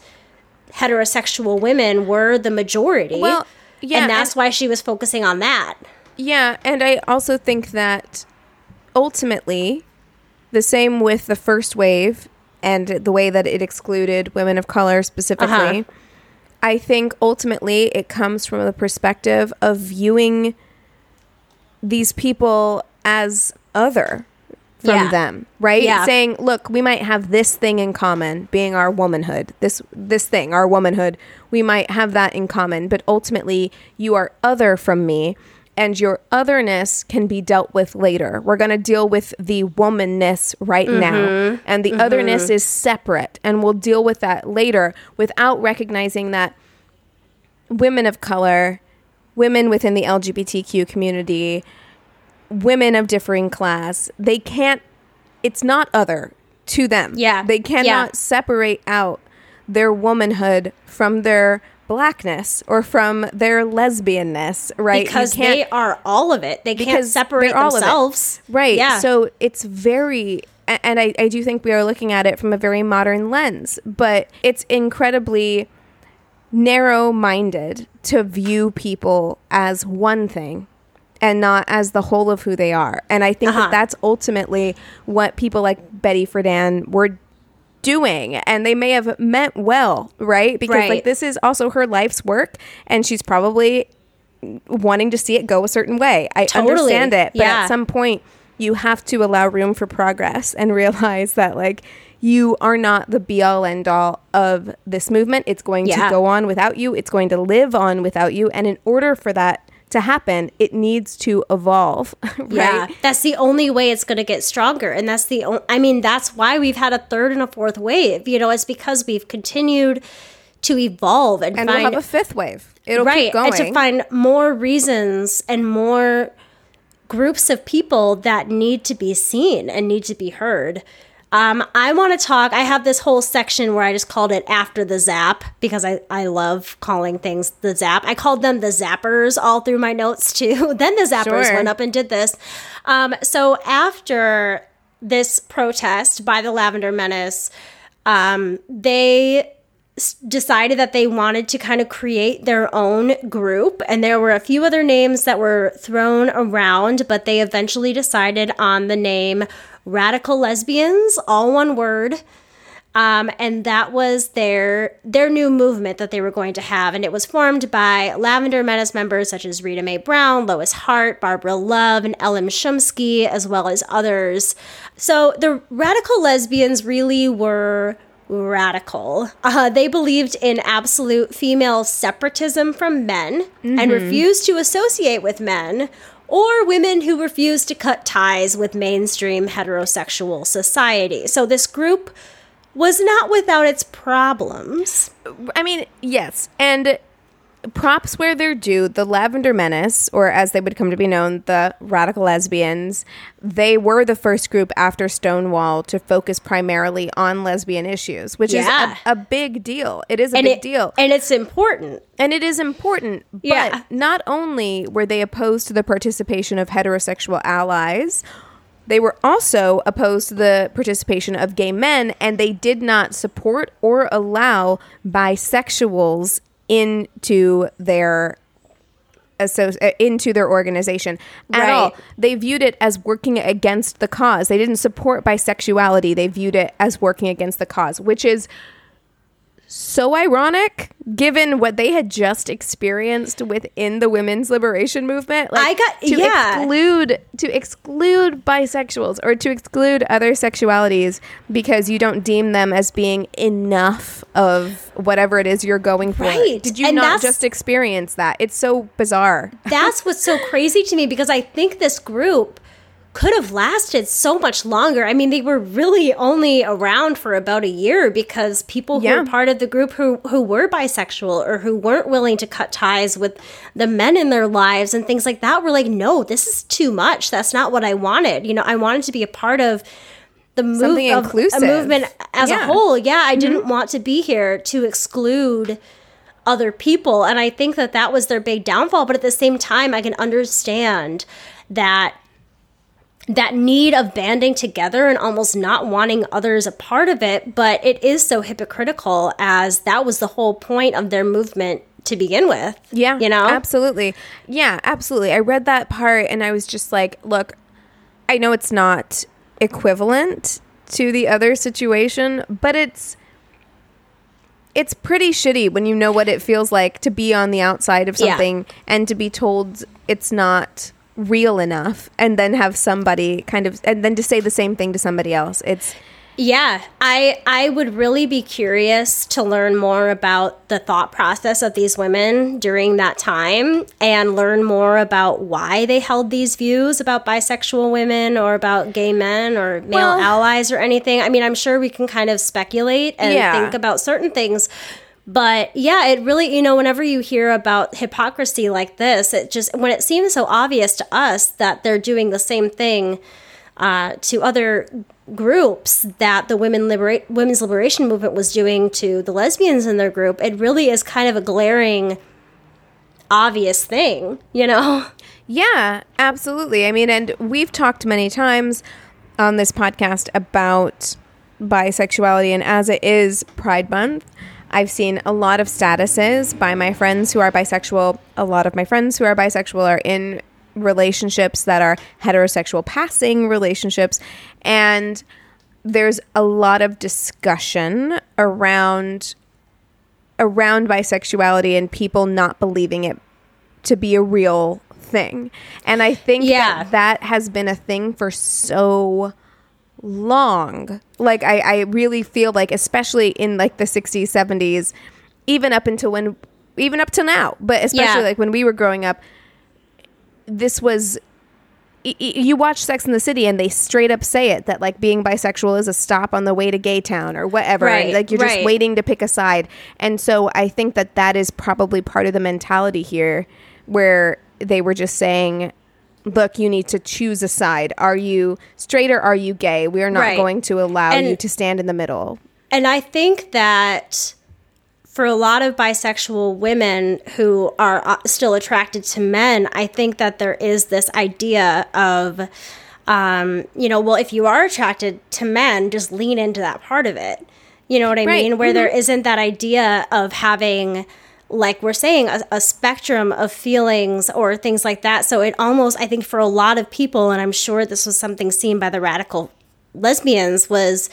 heterosexual women were the majority. Well, yeah, and that's and- why she was focusing on that. Yeah, and I also think that ultimately The same with the first wave and the way that it excluded women of color specifically. Uh-huh. I think ultimately it comes from the perspective of viewing these people as other from Yeah. them, right? Yeah. Saying, "Look, we might have this thing in common, being our womanhood. This this thing, our womanhood. We might have that in common, but ultimately you are other from me." And your otherness can be dealt with later. We're going to deal with the womanness right now. Mm-hmm. And the mm-hmm. otherness is separate. And we'll deal with that later without recognizing that women of color, women within the LGBTQ community, women of differing class, they can't, it's not other to them. Yeah. They cannot Yeah. separate out their womanhood from their blackness or from their lesbianness, right? Because they are all of it. They can't separate themselves. Right. Yeah. So it's very, and I, I do think we are looking at it from a very modern lens, but it's incredibly narrow minded to view people as one thing and not as the whole of who they are. And I think Uh-huh. that that's ultimately what people like Betty Friedan were doing and they may have meant well right because Right. like this is also her life's work and she's probably wanting to see it go a certain way i Totally. understand it but Yeah. at some point you have to allow room for progress and realize that like you are not the be all end all of this movement it's going Yeah. to go on without you it's going to live on without you and in order for that to happen it needs to evolve right Yeah, that's the only way it's going to get stronger, and that's the. O- I mean, that's why we've had a third and a fourth wave. You know, it's because we've continued to evolve and, and find we'll have a fifth wave it'll right keep going and to find more reasons and more groups of people that need to be seen and need to be heard. Um, I want to talk. I have this whole section where I just called it after the zap because I, I love calling things the zap. I called them the zappers all through my notes too. then the zappers Sure. went up and did this. Um, so after this protest by the Lavender Menace, um, they decided that they wanted to kind of create their own group and there were a few other names that were thrown around but they eventually decided on the name radical lesbians all one word. Um, and that was their their new movement that they were going to have. And it was formed by lavender menace members such as rita mae brown lois hart barbara love and ellen shumsky as well as others. So the radical lesbians really were radical. Uh, they believed in absolute female separatism from men and refused to associate with men or women who refused to cut ties with mainstream heterosexual society. So this group was not without its problems. I mean, yes. And props where they're due. The Lavender Menace, or as they would come to be known, the Radical Lesbians, they were the first group after Stonewall to focus primarily on lesbian issues, which Yeah. is a, a big deal. It is a and big it, deal. And it's important. And it is important. Yeah. But not only were they opposed to the participation of heterosexual allies, they were also opposed to the participation of gay men, and they did not support or allow bisexuals into their uh, into their organization at all. Right. They viewed it as working against the cause. They didn't support bisexuality. They viewed it as working against the cause, which is so ironic given what they had just experienced within the women's liberation movement like, I got- to yeah. exclude to exclude bisexuals or to exclude other sexualities because you don't deem them as being enough of whatever it is you're going for Right. did you And not just experience that it's so bizarre That's what's so crazy to me because I think this group could have lasted so much longer. I mean, they were really only around for about a year because people who Yeah. were part of the group who who were bisexual or who weren't willing to cut ties with the men in their lives and things like that were like, "No, this is too much. That's not what I wanted." You know, I wanted to be a part of the move of a movement as Yeah. a whole. Yeah, I didn't mm-hmm. want to be here to exclude other people and i think that that was their big downfall but at the same time i can understand that that need of banding together and almost not wanting others a part of it but it is so hypocritical as that was the whole point of their movement to begin with Yeah. you know Absolutely. Yeah, absolutely. I read that part and I was just like, look, I know it's not equivalent to the other situation, but it's it's pretty shitty when you know what it feels like to be on the outside of Yeah. something and to be told it's not real enough and then have somebody kind of and then to say the same thing to somebody else. It's Yeah, I I would really be curious to learn more about the thought process of these women during that time and learn more about why they held these views about bisexual women or about gay men or male Well- allies or anything. I mean, I'm sure we can kind of speculate and Yeah. think about certain things. But yeah, it really, you know, whenever you hear about hypocrisy like this, it just, when it seems so obvious to us that they're doing the same thing uh, to other groups that the women liberate women's liberation movement was doing to the lesbians in their group it really is kind of a glaring obvious thing you know Yeah, absolutely. I mean, and we've talked many times on this podcast about bisexuality, and as it is Pride Month, I've seen a lot of statuses by my friends who are bisexual. A lot of my friends who are bisexual are in relationships that are heterosexual passing relationships, and there's a lot of discussion around around bisexuality and people not believing it to be a real thing. And I think Yeah. that that has been a thing for so long. Like I, I really feel like especially in like the 60s, 70s, even up until when even up to now, but especially Yeah. like when we were growing up, this was y- y- you watch Sex in the City and they straight up say it that like being bisexual is a stop on the way to gay town or whatever. Right, like you're just waiting to pick a side. And so I think that that is probably part of the mentality here where they were just saying look you need to choose a side are you straight or are you gay we are not Right. going to allow And- you to stand in the middle And I think that for a lot of bisexual women who are uh, still attracted to men, I think that there is this idea of, um, you know, well, if you are attracted to men, just lean into that part of it. You know what I Right. mean? Where there isn't that idea of having, like we're saying, a, a spectrum of feelings or things like that. So it almost, I think, for a lot of people, and I'm sure this was something seen by the radical lesbians, was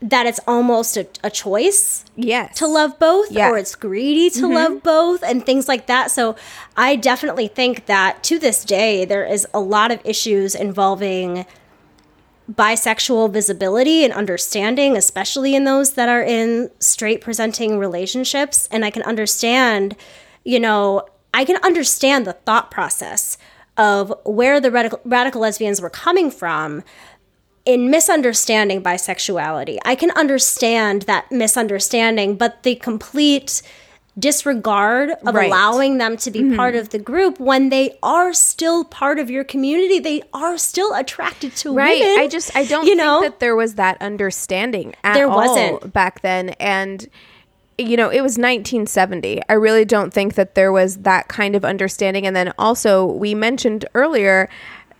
that it's almost a, a choice yes to love both Yeah. or it's greedy to mm-hmm. love both and things like that. So I definitely think that to this day there is a lot of issues involving bisexual visibility and understanding, especially in those that are in straight presenting relationships. And I can understand, you know, I can understand the thought process of where the radical, radical lesbians were coming from in misunderstanding bisexuality. I can understand that misunderstanding, but the complete disregard of Right. allowing them to be part of the group when they are still part of your community, they are still attracted to right women. i just i don't you think know that there was that understanding at There wasn't. back then and you know it was 1970 i really don't think that there was that kind of understanding and then also we mentioned earlier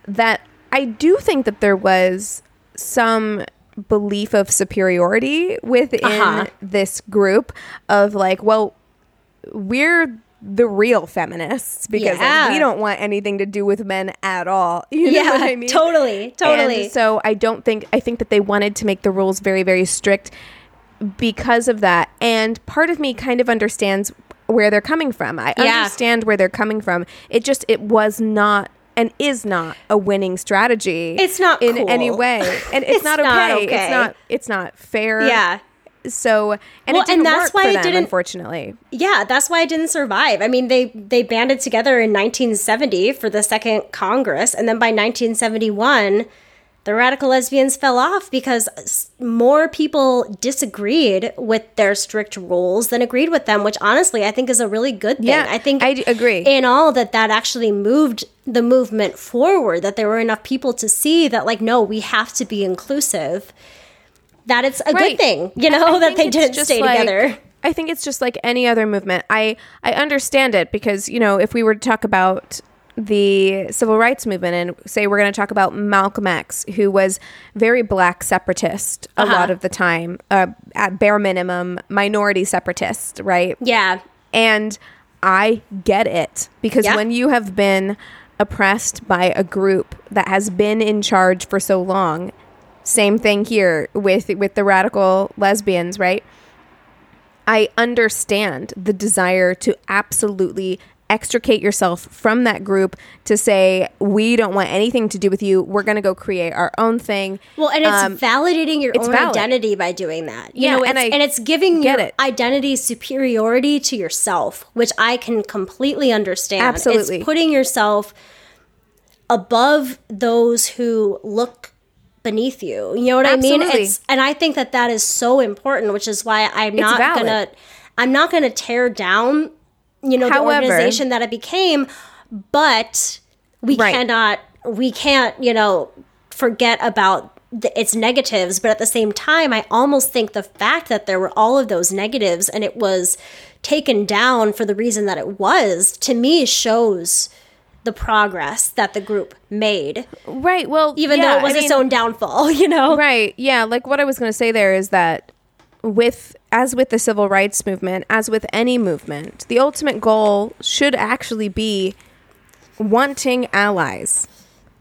that i do think that there was some belief of superiority within Uh-huh. this group of like well we're the real feminists because like, we don't want anything to do with men at all you know yeah, what i mean totally, totally. and so I don't think I think that they wanted to make the rules very very strict because of that. And part of me kind of understands where they're coming from. I Yeah. understand where they're coming from. It just it was not and is not a winning strategy. It's not in cool. any way, and it's, It's not, not okay. okay. It's not. It's not fair. yeah. So and Well, it didn't and that's work why for it didn't- unfortunately. Yeah, that's why it didn't survive. I mean, they they banded together in 1970 for the second Congress, and then by 1971, the radical lesbians fell off because more people disagreed with their strict rules than agreed with them, which honestly I think is a really good thing. Yeah, I think i agree. In all, that that actually moved the movement forward. That there were enough people to see that, like, no, we have to be inclusive. That it's a Right. good thing, you know, I that they didn't stay like- together. I think it's just like any other movement. I I understand it because you know if we were to talk about the civil rights movement and say we're going to talk about Malcolm X, who was very black separatist a Uh-huh. lot of the time, uh, at bare minimum minority separatist, right? Yeah, And I get it because Yeah. when you have been oppressed by a group that has been in charge for so long, Same thing here with with the radical lesbians, right? I understand the desire to absolutely extricate yourself from that group to say we don't want anything to do with you we're going to go create our own thing Well, and it's Um, validating your own valid. identity by doing that. You Yeah, know, and it's, I and it's giving your it. identity superiority to yourself, which I can completely understand. Absolutely. It's putting yourself above those who look beneath you. You know what I mean? It's and I think that that is so important, which is why I'm It's not valid. gonna I'm not gonna tear down, you know, However- the organization that it became, but we Right. cannot we can't you know forget about the, its negatives but at the same time i almost think the fact that there were all of those negatives and it was taken down for the reason that it was to me shows the progress that the group made right well even yeah, though it was I its mean- own downfall you know Right. Yeah. Like what I was going to say there is that with, as with the civil rights movement, as with any movement, the ultimate goal should actually be wanting allies.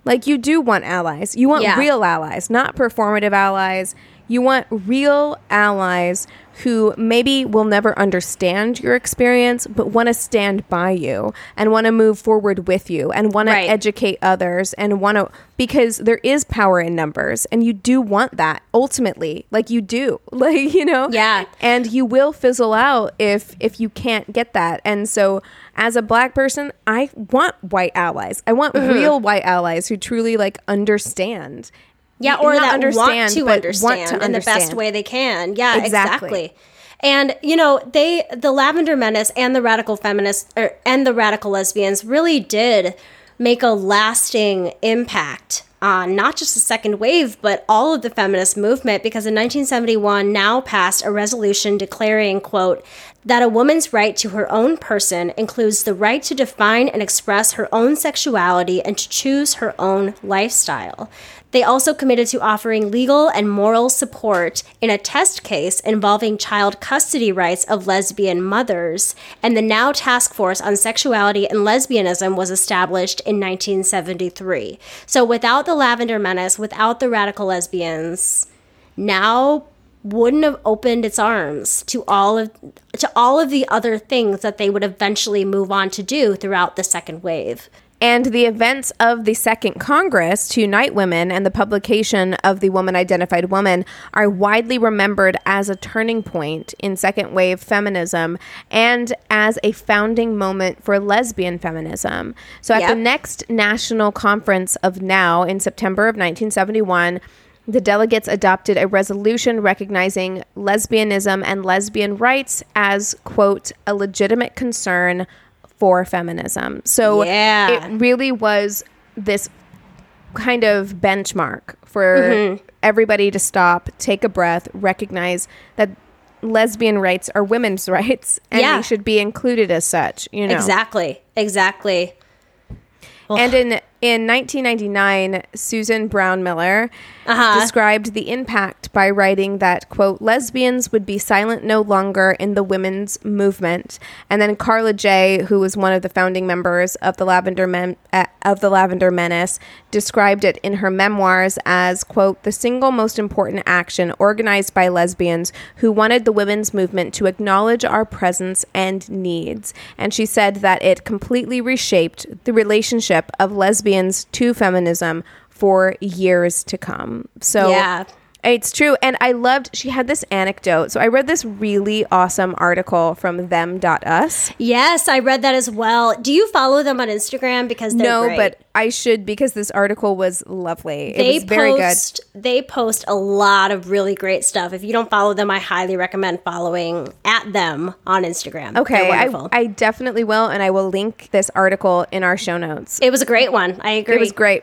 Like you do want allies. You want Yeah. real allies, not performative allies. You want real allies who maybe will never understand your experience, but want to stand by you and want to move forward with you and want Right. to educate others and want to, because there is power in numbers and you do want that ultimately. Like you do. Like, you know? Yeah. And you will fizzle out if if you can't get that. And so as a black person, I want white allies. I want Mm-hmm. real white allies who truly like understand. Yeah, or that understand, want to understand want to in the best way they can. Yeah, Exactly. exactly. And you know, they the Lavender Menace and the radical feminists er, and the radical lesbians really did make a lasting impact on not just the second wave, but all of the feminist movement because in 1971 NOW passed a resolution declaring, quote, that a woman's right to her own person includes the right to define and express her own sexuality and to choose her own lifestyle. They also committed to offering legal and moral support in a test case involving child custody rights of lesbian mothers, and the NOW Task Force on Sexuality and Lesbianism was established in 1973. So, without the Lavender Menace, without the radical lesbians, NOW wouldn't have opened its arms to all of to all of the other things that they would eventually move on to do throughout the second wave. And the events of the Second Congress to unite women and the publication of the Woman Identified Woman are widely remembered as a turning point in second wave feminism and as a founding moment for lesbian feminism. So at the next National Conference of NOW in September of 1971, the delegates adopted a resolution recognizing lesbianism and lesbian rights as, quote, a legitimate concern for feminism. So Yeah. it really was this kind of benchmark for Mm-hmm. everybody to stop, take a breath, recognize that lesbian rights are women's rights and Yeah. they should be included as such, you know. Exactly. Exactly. And in in 1999, Susan Brownmiller Uh-huh. described the impact by writing that quote lesbians would be silent no longer in the women's movement. And then Karla Jay, who was one of the founding members of the Lavender Men- uh, of the Lavender Menace, described it in her memoirs as quote the single most important action organized by lesbians who wanted the women's movement to acknowledge our presence and needs. And she said that it completely reshaped the relationship of lesbians to feminism for years to come. So Yeah. It's true. And I loved, she had this anecdote. So I read this really awesome article from them.us. Yes, I read that as well. Do you follow them on Instagram? Because they're No, great. but I should because this article was lovely. they it was very good. post they post a lot of really great stuff. If you don't follow them, I highly recommend following at them on Instagram. Okay, I. I definitely will, and I will link this article in our show notes. it was a great one. I agree. It was great.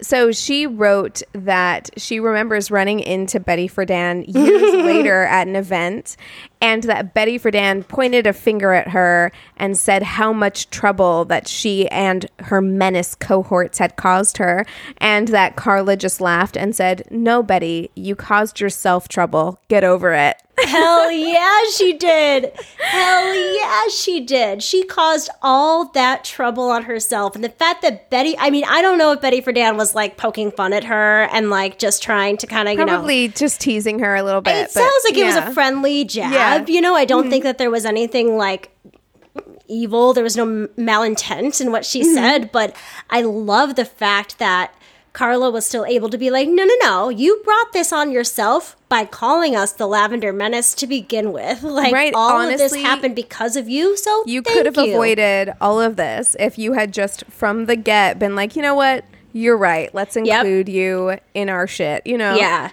So she wrote that she remembers running into Betty Friedan years later at an event, and that Betty Friedan pointed a finger at her and said how much trouble that she and her menace cohorts had caused her, and that Karla just laughed and said, "No, Betty, you caused yourself trouble. Get over it." Hell yeah, she did. Hell yeah, she did. She caused all that trouble on herself. And the fact that Betty, I mean, I don't know if Betty Friedan was like poking fun at her and like just trying to kind of, you know. Probably just teasing her a little bit. It sounds like it was a friendly jab. Yeah. You know, I don't think that there was anything like evil. There was no malintent in what she Mm-hmm. said, but I love the fact that Karla was still able to be like, no, no, no, you brought this on yourself by calling us the Lavender Menace to begin with. Like, Right, all of this happened because of you. So You could have you. avoided all of this if you had just from the get been like, you know what? You're right. Let's include you in our shit. You know? Yeah.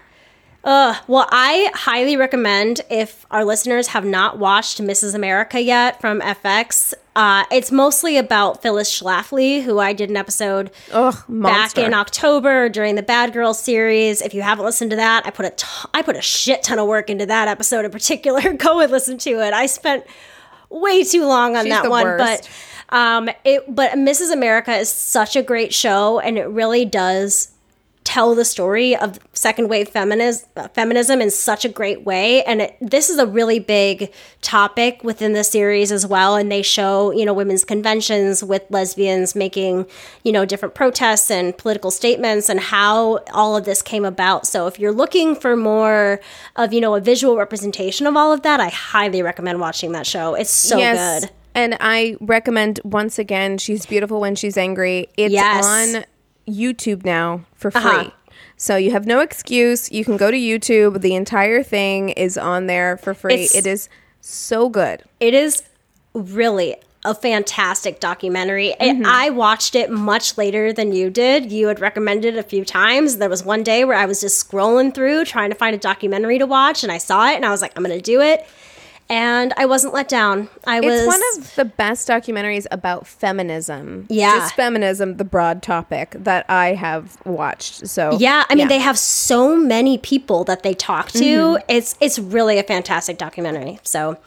Uh, well, I highly recommend if our listeners have not watched Mrs. America yet from FX. Uh, it's mostly about Phyllis Schlafly, who I did an episode Ugh, back in October during the Bad Girls series. If you haven't listened to that, I put a t- I put a shit ton of work into that episode in particular. Go and listen to it. I spent way too long on She's that one, worst. but um, it but Mrs. America is such a great show, and it really does tell the story of second wave feminism, feminism in such a great way. And it, this is a really big topic within the series as well. And they show you know women's conventions with lesbians making you know different protests and political statements and how all of this came about. So if you're looking for more of you know a visual representation of all of that i highly recommend watching that show. It's so good. And I recommend once again, she's beautiful when she's angry. It's Yes. on YouTube now for free. Uh-huh. So you have no excuse. You can go to YouTube. The entire thing is on there for free. It's- it is so good. It is really a fantastic documentary. Mm-hmm. I watched it much later than you did. You had recommended it a few times. There was one day where I was just scrolling through trying to find a documentary to watch, and I saw it, and I was like, I'm going to do it. And I wasn't let down. I was It's one of the best documentaries about feminism. Yeah. Just feminism, the broad topic that I have watched. So Yeah, I mean they have so many people that they talk to. Mm-hmm. It's it's really a fantastic documentary. So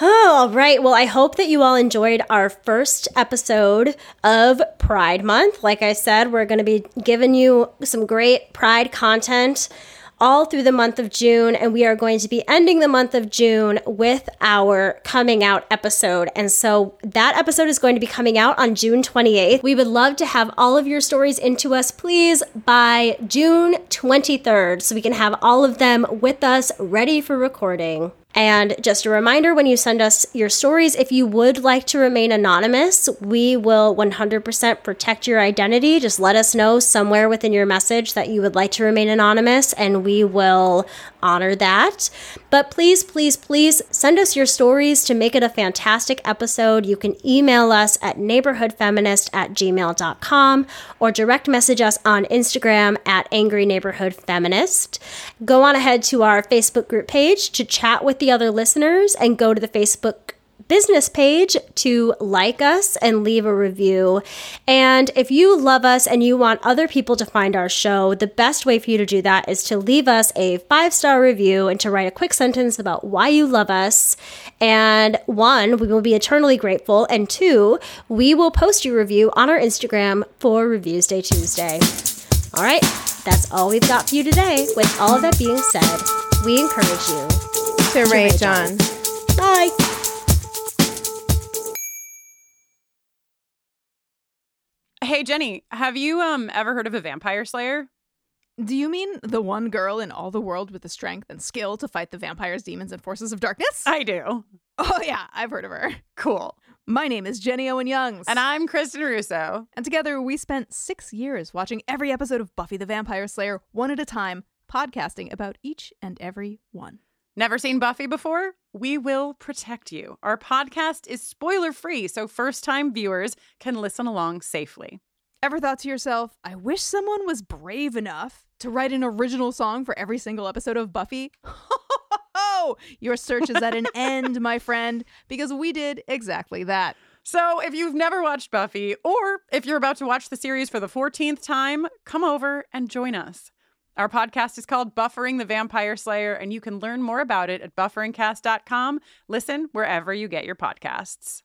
Oh, all right. Well, I hope that you all enjoyed our first episode of Pride Month. Like I said, we're going to be giving you some great Pride content all through the month of June, and we are going to be ending the month of June with our coming out episode. And so that episode is going to be coming out on June 28th. We would love to have all of your stories into us, please, by June 23rd, so we can have all of them with us ready for recording. And just a reminder when you send us your stories, if you would like to remain anonymous, we will 100% protect your identity. Just let us know somewhere within your message that you would like to remain anonymous, and we will honor that. But please, please, please send us your stories to make it a fantastic episode. You can email us at neighborhoodfeminist at gmail.com or direct message us on Instagram at Angry Neighborhood Feminist. Go on ahead to our Facebook group page to chat with the other listeners and go to the Facebook business page to like us and leave a review. And if you love us and you want other people to find our show, the best way for you to do that is to leave us a five star review and to write a quick sentence about why you love us. And one, we will be eternally grateful. And two, we will post your review on our Instagram for Reviews Day Tuesday. All right, that's all we've got for you today. With all that being said, we encourage you to rage on. Bye. Hey Jenny, have you um ever heard of a vampire slayer? Do you mean the one girl in all the world with the strength and skill to fight the vampires, demons, and forces of darkness? I do. Oh, yeah, I've heard of her. Cool. My name is Jenny Owen Youngs. And I'm Kristin Russo. And together we spent six years watching every episode of Buffy the Vampire Slayer one at a time, podcasting about each and every one. Never seen Buffy before? We will protect you. Our podcast is spoiler free, so first time viewers can listen along safely. Ever thought to yourself, I wish someone was brave enough to write an original song for every single episode of Buffy? Your search is at an end, my friend, because we did exactly that. So, if you've never watched Buffy, or if you're about to watch the series for the 14th time, come over and join us. Our podcast is called Buffering the Vampire Slayer, and you can learn more about it at bufferingcast.com. Listen wherever you get your podcasts.